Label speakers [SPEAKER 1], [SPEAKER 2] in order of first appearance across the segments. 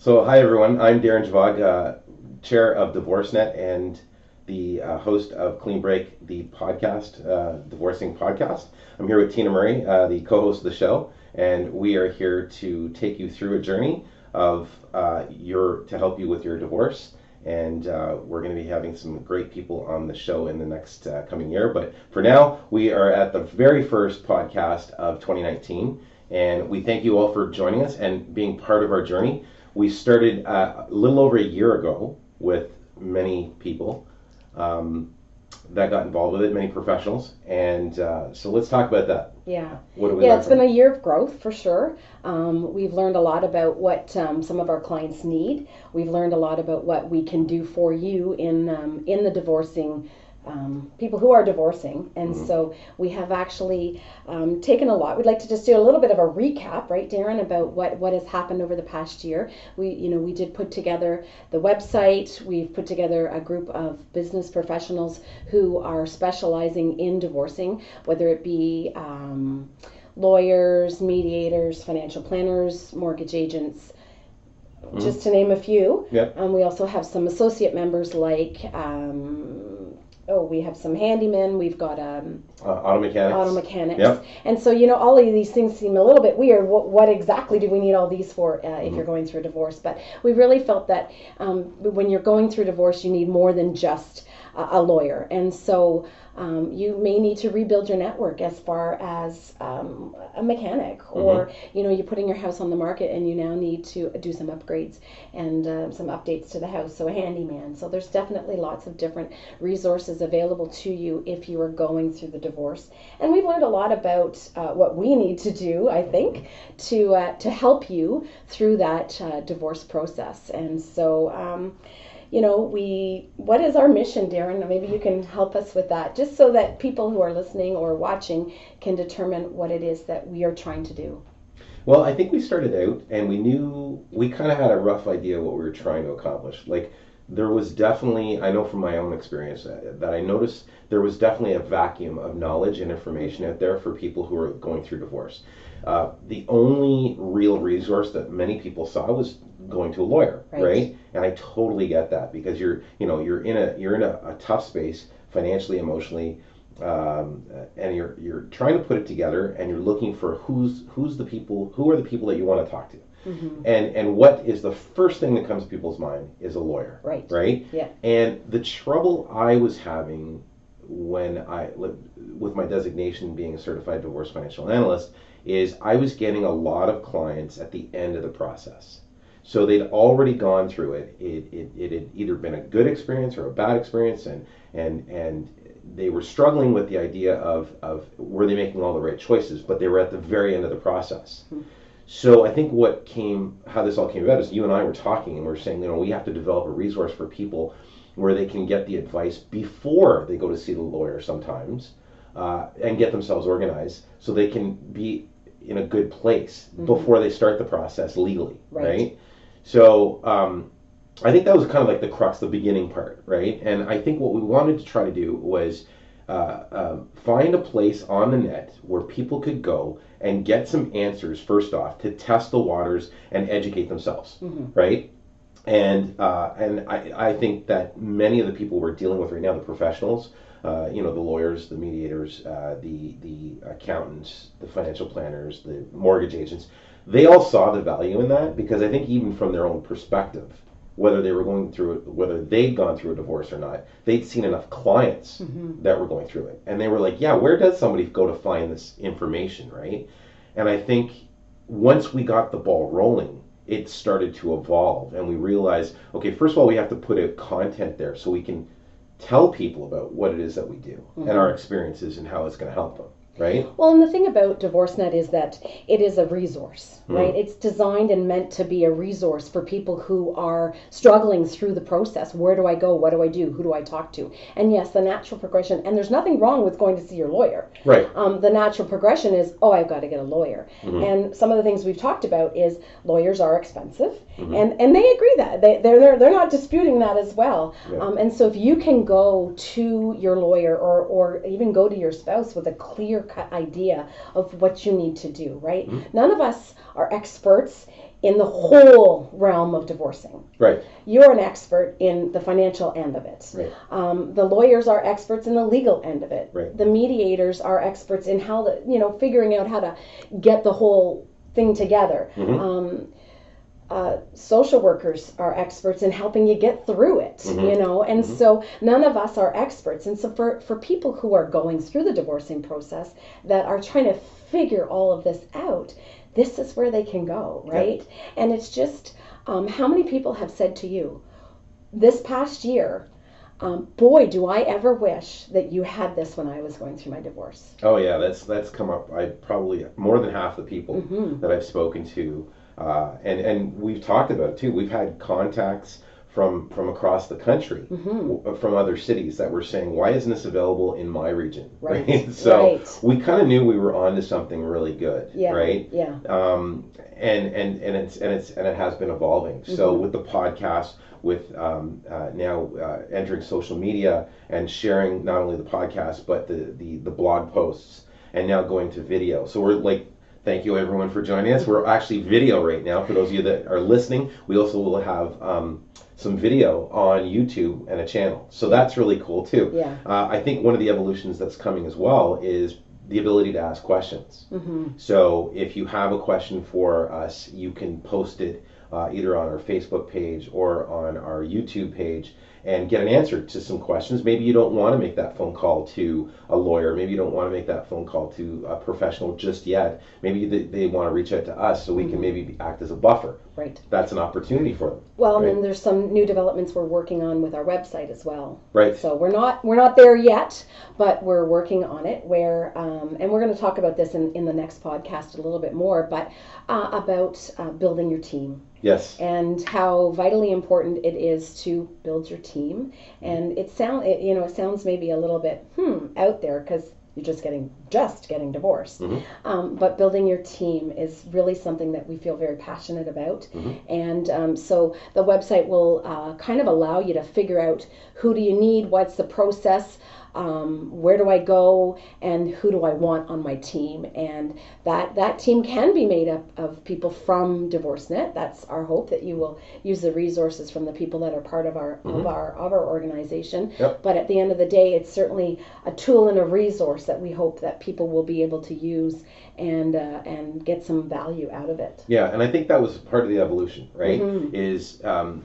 [SPEAKER 1] So, hi everyone. I'm Darren Javog, uh, chair of DivorceNet and the uh, host of Clean Break, the podcast, uh, divorcing podcast. I'm here with Tina Murray, uh, the co-host of the show, and we are here to take you through a journey of uh, your to help you with your divorce. And uh, we're going to be having some great people on the show in the next coming year. But for now, we are at the very first podcast of 2019, and we thank you all for joining us and being part of our journey. We started uh, a little over a year ago with many people um, that got involved with it, many professionals. And uh, so let's talk about that.
[SPEAKER 2] Yeah.
[SPEAKER 1] What do we
[SPEAKER 2] Yeah, it's
[SPEAKER 1] from
[SPEAKER 2] been a year of growth for sure. Um, we've learned a lot about what um, some of our clients need. We've learned a lot about what we can do for you in um, in the divorcing. Um, people who are divorcing, and
[SPEAKER 1] Mm-hmm.
[SPEAKER 2] so we have actually um, taken a lot. We'd like to just do a little bit of a recap, right, Darren, about what what has happened over the past year. We, you know, we did put together the website. We've put together a group of business professionals who are specializing in divorcing, whether it be um, lawyers, mediators, financial planners, mortgage agents, just to name a few.
[SPEAKER 1] Yep.
[SPEAKER 2] Um, we also have some associate members like, um, oh, we have some handymen, we've got um,
[SPEAKER 1] Uh, auto mechanics.
[SPEAKER 2] auto mechanics.
[SPEAKER 1] Yep.
[SPEAKER 2] And so, you know, all of these things seem a little bit weird. What, what exactly do we need all these for uh,
[SPEAKER 1] Mm-hmm.
[SPEAKER 2] if you're going through a divorce? But we really felt that um, when you're going through divorce, you need more than just a, a lawyer. And so um, you may need to rebuild your network as far as um, a mechanic or, you know, you're putting your house on the market and you now need to do some upgrades and uh, some updates to the house. So a handyman. So there's definitely lots of different resources available to you if you are going through the divorce. And we've learned a lot about uh, what we need to do, I think, to uh, to help you through that uh, divorce process. And so. Um, you know, we what is our mission, Darren? Maybe you can help us with that, just so that people who are listening or watching can determine what it is that we are trying to do.
[SPEAKER 1] Well, I think we started out and we knew we kind of had a rough idea what we were trying to accomplish. Like there was definitely, I know from my own experience that, that I noticed there was definitely a vacuum of knowledge and information out there for people who are going through divorce. Uh, the only real resource that many people saw was going to a lawyer,
[SPEAKER 2] Right.
[SPEAKER 1] right? And I totally get that because you're, you know, you're in a you're in a, a tough space financially, emotionally, um, and you're you're trying to put it together and you're looking for who's who's the people who are the people that you want to talk to
[SPEAKER 2] Mm-hmm.
[SPEAKER 1] and and what is the first thing that comes to people's mind is a lawyer
[SPEAKER 2] Right.
[SPEAKER 1] right
[SPEAKER 2] Yeah.
[SPEAKER 1] and the trouble i was having when i with my designation being a certified divorce financial analyst is i was getting a lot of clients at the end of the process so they'd already gone through it. It, it, it had either been a good experience or a bad experience, and and and they were struggling with the idea of of were they making all the right choices, but they were at the very end of the process. So I think what came, how this all came about is you and I were talking and we are saying, you know, we have to develop a resource for people where they can get the advice before they go to see the lawyer sometimes, uh, and get themselves organized so they can be in a good place before they start the process legally,
[SPEAKER 2] Right.
[SPEAKER 1] right? So um, I think that was kind of like the crux, the beginning part, right? And I think what we wanted to try to do was uh, um, find a place on the net where people could go and get some answers first off to test the waters and educate themselves, right? And uh, and I, I think that many of the people we're dealing with right now, the professionals, uh, you know, the lawyers, the mediators, uh, the the accountants, the financial planners, the mortgage agents, they all saw the value in that because I think even from their own perspective, whether they were going through it, whether they'd gone through a divorce or not, they'd seen enough clients mm-hmm. that were going through it, and they were like, yeah, where does somebody go to find this information, right? And I think once we got the ball rolling, it started to evolve, and we realized, okay, first of all, we have to put a content there so we can tell people about what it is that we do and our mm-hmm. experiences and how it's going to help them, right?
[SPEAKER 2] Well, and the thing about DivorceNet is that it is a resource,
[SPEAKER 1] Hmm.
[SPEAKER 2] right? It's designed and meant to be a resource for people who are struggling through the process. Where do I go? What do I do? Who do I talk to? And yes, the natural progression, and there's nothing wrong with going to see your lawyer.
[SPEAKER 1] Right.
[SPEAKER 2] Um, the natural progression is, oh, I've got to get a lawyer.
[SPEAKER 1] Mm-hmm.
[SPEAKER 2] And some of the things we've talked about is lawyers are expensive,
[SPEAKER 1] Mm-hmm.
[SPEAKER 2] and and they agree that they they're they're, they're not disputing that as well.
[SPEAKER 1] Yeah.
[SPEAKER 2] Um, and so if you can go to your lawyer or or even go to your spouse with a clear cut idea of what you need to do, right?
[SPEAKER 1] Mm-hmm.
[SPEAKER 2] None of us are experts in the whole realm of divorcing.
[SPEAKER 1] Right.
[SPEAKER 2] You're an expert in the financial end of it.
[SPEAKER 1] Right.
[SPEAKER 2] Um, the lawyers are experts in the legal end of it.
[SPEAKER 1] Right.
[SPEAKER 2] The mediators are experts in how the you know figuring out how to get the whole thing together.
[SPEAKER 1] Mhm.
[SPEAKER 2] Um, uh, social workers are experts in helping you get through it,
[SPEAKER 1] Mhm.
[SPEAKER 2] you know, and
[SPEAKER 1] Mhm.
[SPEAKER 2] so none of us are experts. And so for, for people who are going through the divorcing process that are trying to figure all of this out, this is where they can go, right? And it's just um, how many people have said to you this past year, um, boy, do I ever wish that you had this when I was going through my divorce.
[SPEAKER 1] Oh yeah, that's that's come up. I probably more than half the people
[SPEAKER 2] Mhm.
[SPEAKER 1] that I've spoken to, uh, and and we've talked about it too. We've had contacts from from across the country,
[SPEAKER 2] Mhm.
[SPEAKER 1] w- from other cities that were saying, "Why isn't this available in my region?"
[SPEAKER 2] Right,
[SPEAKER 1] so
[SPEAKER 2] right.
[SPEAKER 1] we kind of knew we were onto something really good,
[SPEAKER 2] Yeah.
[SPEAKER 1] right?
[SPEAKER 2] Yeah.
[SPEAKER 1] um, and and and it's and it's and it has been evolving. So
[SPEAKER 2] Mhm.
[SPEAKER 1] with the podcast, with um, uh, now uh, entering social media and sharing not only the podcast but the, the the blog posts, and now going to video. So we're like. Thank you everyone for joining us. We're actually video right now. For those of you that are listening, we also will have um, some video on YouTube and a channel. So that's really cool too.
[SPEAKER 2] Yeah.
[SPEAKER 1] Uh, I think one of the evolutions that's coming as well is the ability to ask questions.
[SPEAKER 2] hmm
[SPEAKER 1] So if you have a question for us, you can post it uh, either on our Facebook page or on our YouTube page and get an answer to some questions. Maybe you don't want to make that phone call to a lawyer. Maybe you don't want to make that phone call to a professional just yet. Maybe they, they want to reach out to us so we can maybe act as a buffer.
[SPEAKER 2] Right.
[SPEAKER 1] That's an opportunity for them.
[SPEAKER 2] Well, and then there's some new developments we're working on with our website as well.
[SPEAKER 1] Right.
[SPEAKER 2] So we're not we're not there yet, but we're working on it. Where um, and we're going to talk about this in, in the next podcast a little bit more, but uh, about uh, building your team
[SPEAKER 1] Yes.
[SPEAKER 2] and how vitally important it is to build your team. And it sound it, you know it sounds maybe a little bit hmm out there because you're just getting just getting divorced.
[SPEAKER 1] Mhm.
[SPEAKER 2] Um, but building your team is really something that we feel very passionate about.
[SPEAKER 1] Mhm.
[SPEAKER 2] And um, so the website will uh, kind of allow you to figure out who do you need, what's the process, um, where do I go, and who do I want on my team. And that that team can be made up of people from DivorceNet. That's our hope that you will use the resources from the people that are part of our of
[SPEAKER 1] Mhm.
[SPEAKER 2] our of our organization.
[SPEAKER 1] Yep.
[SPEAKER 2] But at the end of the day, it's certainly a tool and a resource that we hope that people will be able to use and uh, and get some value out of it.
[SPEAKER 1] Yeah, and I think that was part of the evolution, right?
[SPEAKER 2] Mhm.
[SPEAKER 1] Is um,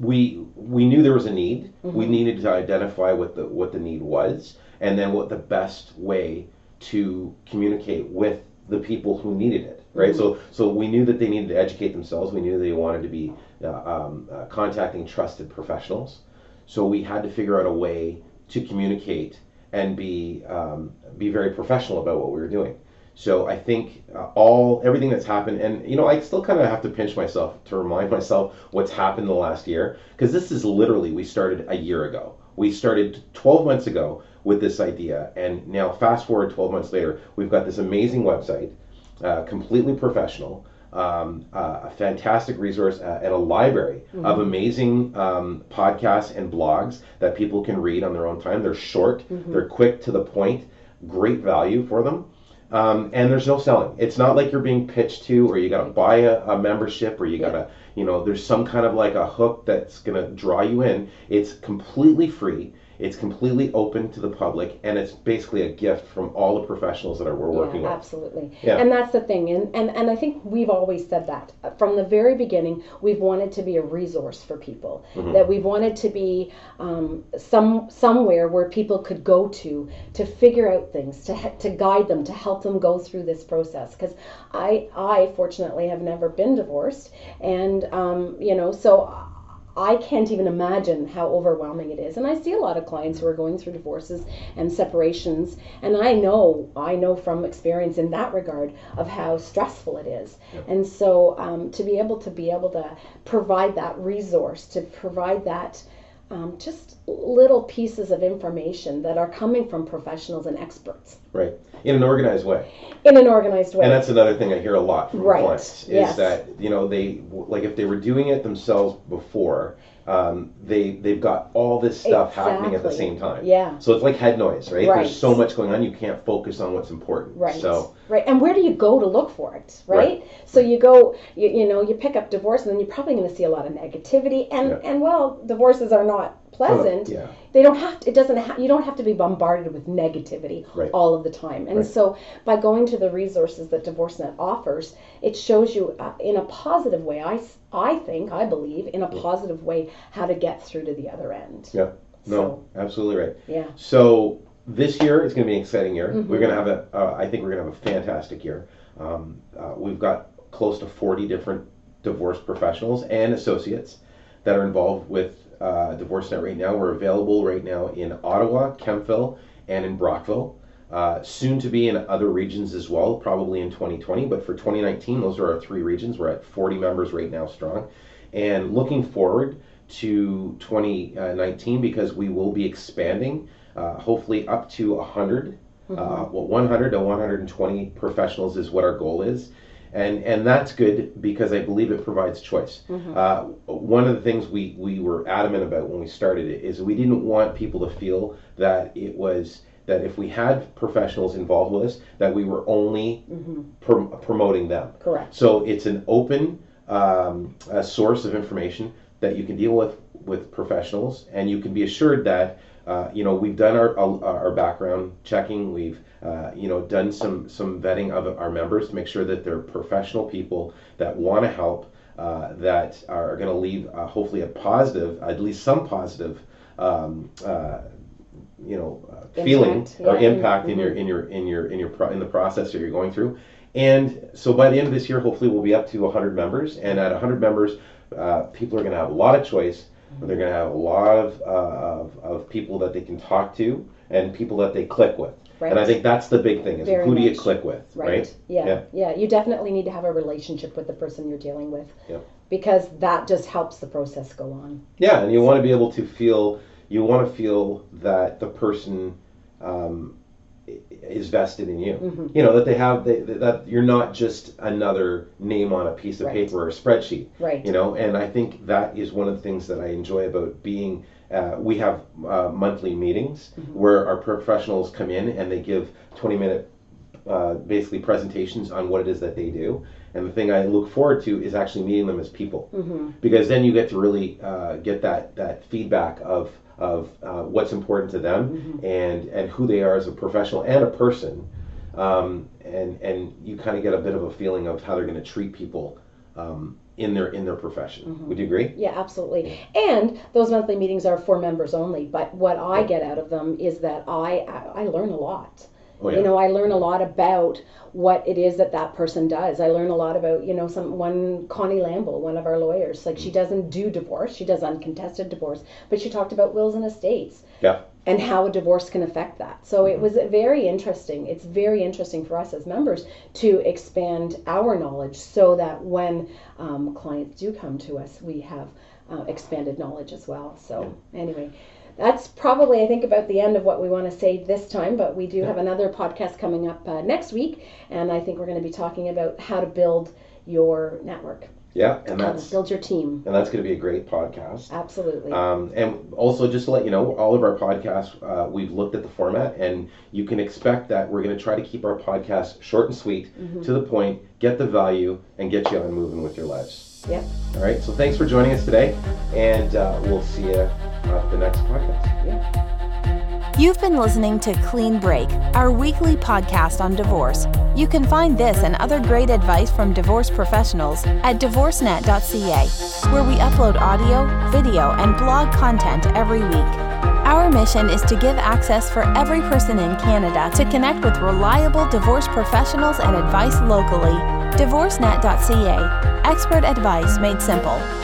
[SPEAKER 1] we we knew there was a need. We
[SPEAKER 2] Mhm.
[SPEAKER 1] needed to identify what the what the need was, and then what the best way to communicate with the people who needed it, right?
[SPEAKER 2] Mhm.
[SPEAKER 1] So so we knew that they needed to educate themselves. We knew they wanted to be uh, um, uh, contacting trusted professionals. So we had to figure out a way to communicate and be um, be very professional about what we were doing. So I think uh, all everything that's happened, and you know, I still kind of have to pinch myself to remind myself what's happened the last year, because this is literally we started a year ago. We started 12 months ago with this idea, and now fast forward 12 months later, we've got this amazing website, uh, completely professional. Um, uh, a fantastic resource uh, and a library of amazing um, podcasts and blogs that people can read on their own time. They're short, they're quick to the point, great value for them. Um, and there's no selling. It's not like you're being pitched to, or you got to buy a, a membership, or you got to, you know, there's some kind of like a hook that's going to draw you in. It's completely free. It's completely open to the public, and it's basically a gift from all the professionals that are, we're working
[SPEAKER 2] yeah,
[SPEAKER 1] with.
[SPEAKER 2] absolutely.
[SPEAKER 1] Yeah.
[SPEAKER 2] And that's the thing. And, and, and I think we've always said that. From the very beginning, we've wanted to be a resource for people.
[SPEAKER 1] Mhm.
[SPEAKER 2] That we've wanted to be um, some somewhere where people could go to to figure out things, to, to guide them, to help them go through this process. Because I, I fortunately have never been divorced. And, um, you know, so I can't even imagine how overwhelming it is. And I see a lot of clients who are going through divorces and separations, and I know, I know from experience in that regard of how stressful it is.
[SPEAKER 1] Yep.
[SPEAKER 2] And so um, to be able to be able to provide that resource, to provide that um, just little pieces of information that are coming from professionals and experts
[SPEAKER 1] Right. In an organized way.
[SPEAKER 2] in an organized way.
[SPEAKER 1] And that's another thing I hear a lot from
[SPEAKER 2] Right.
[SPEAKER 1] clients is
[SPEAKER 2] Yes.
[SPEAKER 1] that you know they like if they were doing it themselves before, um, they they've got all this stuff happening at the same time.
[SPEAKER 2] Yeah.
[SPEAKER 1] So it's like head noise, right?
[SPEAKER 2] Right.
[SPEAKER 1] There's so much going on, you can't focus on what's important.
[SPEAKER 2] Right.
[SPEAKER 1] So
[SPEAKER 2] right. And where do you go to look for it? Right.
[SPEAKER 1] Right.
[SPEAKER 2] So you go, you, you know, you pick up divorce, and then you're probably going to see a lot of negativity. And
[SPEAKER 1] Yeah.
[SPEAKER 2] and well, divorces are not pleasant.
[SPEAKER 1] yeah.
[SPEAKER 2] They don't have. To, it doesn't. Ha- you don't have to be bombarded with negativity
[SPEAKER 1] Right.
[SPEAKER 2] all of the time. And
[SPEAKER 1] Right.
[SPEAKER 2] so by going to the resources that DivorceNet offers, it shows you uh, in a positive way. I I think I believe in a positive way how to get through to the other end.
[SPEAKER 1] Yeah. No,
[SPEAKER 2] So
[SPEAKER 1] absolutely right.
[SPEAKER 2] yeah.
[SPEAKER 1] So this year is going to be an exciting year.
[SPEAKER 2] Mhm.
[SPEAKER 1] We're going to have a, uh, I think we're going to have a fantastic year. Um, uh, we've got close to 40 different divorce professionals and associates that are involved with uh, DivorceNet right now. We're available right now in Ottawa, Kemptville, and in Brockville. Uh, soon to be in other regions as well, probably in 2020. But for 2019, those are our three regions. We're at 40 members right now strong. And looking forward to 2019 because we will be expanding, uh, hopefully up to 100. Uh, well, 100 to 120 professionals is what our goal is. And, and that's good because I believe it provides choice. Uh, one of the things we, we were adamant about when we started it is we didn't want people to feel that it was that if we had professionals involved with us that we were only prom- promoting them.
[SPEAKER 2] Correct.
[SPEAKER 1] So it's an open um, source of information that you can deal with with professionals, and you can be assured that uh, you know we've done our our background checking. We've uh, you know done some some vetting of our members to make sure that they're professional people that want to help, uh, that are going to leave uh, hopefully a positive, at least some positive. Um, uh, you know, uh, feeling
[SPEAKER 2] Impact,
[SPEAKER 1] or
[SPEAKER 2] yeah,
[SPEAKER 1] impact in your in your in your in your pro- in the process that you're going through, and so by the end of this year, hopefully, we'll be up to 100 members. And at 100 members, uh, people are going to have a lot of choice. They're going to have a lot of, uh, of, of people that they can talk to and people that they click with.
[SPEAKER 2] Right.
[SPEAKER 1] And I think that's the big thing is
[SPEAKER 2] Very
[SPEAKER 1] who do you
[SPEAKER 2] much.
[SPEAKER 1] click with,
[SPEAKER 2] Right. Yeah.
[SPEAKER 1] Yeah.
[SPEAKER 2] yeah. You definitely need to have a relationship with the person you're dealing with.
[SPEAKER 1] Yep.
[SPEAKER 2] Because that just helps the process go on.
[SPEAKER 1] Yeah, and you want to be able to feel you want to feel that the person um, i- is vested in you.
[SPEAKER 2] Mm-hmm.
[SPEAKER 1] You know that they have they, that you're not just another name on a piece of
[SPEAKER 2] Right.
[SPEAKER 1] paper or a spreadsheet.
[SPEAKER 2] Right.
[SPEAKER 1] You know, and I think that is one of the things that I enjoy about being. Uh, we have uh, monthly meetings
[SPEAKER 2] Mm-hmm.
[SPEAKER 1] where our professionals come in and they give 20 minute uh, basically presentations on what it is that they do. And the thing I look forward to is actually meeting them as people,
[SPEAKER 2] Mm-hmm.
[SPEAKER 1] because then you get to really uh, get that that feedback of of uh, what's important to them
[SPEAKER 2] Mm-hmm.
[SPEAKER 1] and and who they are as a professional and a person, um, and and you kind of get a bit of a feeling of how they're going to treat people um, in their in their profession.
[SPEAKER 2] Mm-hmm.
[SPEAKER 1] Would you agree?
[SPEAKER 2] Yeah, absolutely. And those monthly meetings are for members only. But what I get out of them is that I I learn a lot.
[SPEAKER 1] Oh yeah.
[SPEAKER 2] You know, I learn a lot about what it is that that person does. I learn a lot about, you know, some one Connie Lamble, one of our lawyers. Like she doesn't do divorce; she does uncontested divorce, but she talked about wills and estates
[SPEAKER 1] yeah.
[SPEAKER 2] and how a divorce can affect that. So it was very interesting. It's very interesting for us as members to expand our knowledge so that when um, clients do come to us, we have uh, expanded knowledge as well. So, anyway. That's probably, I think, about the end of what we want to say this time, but we do have another podcast coming up uh, next week, and I think we're going to be talking about how to build your network,
[SPEAKER 1] Yeah, and
[SPEAKER 2] how to
[SPEAKER 1] that's
[SPEAKER 2] build your team.
[SPEAKER 1] and that's going to be a great podcast.
[SPEAKER 2] Absolutely.
[SPEAKER 1] Um, and also, just to let you know, all of our podcasts, uh, we've looked at the format, and you can expect that we're going to try to keep our podcast short and sweet,
[SPEAKER 2] Mm-hmm.
[SPEAKER 1] to the point, get the value, and get you on moving with your lives.
[SPEAKER 2] Yep.
[SPEAKER 1] All right, so thanks for joining us today, and uh, we'll see you at the next podcast. Yeah.
[SPEAKER 3] You've been listening to Clean Break, our weekly podcast on divorce. You can find this and other great advice from divorce professionals at divorcenet.ca, where we upload audio, video, and blog content every week. Our mission is to give access for every person in Canada to connect with reliable divorce professionals and advice locally. DivorceNet.ca, expert advice made simple.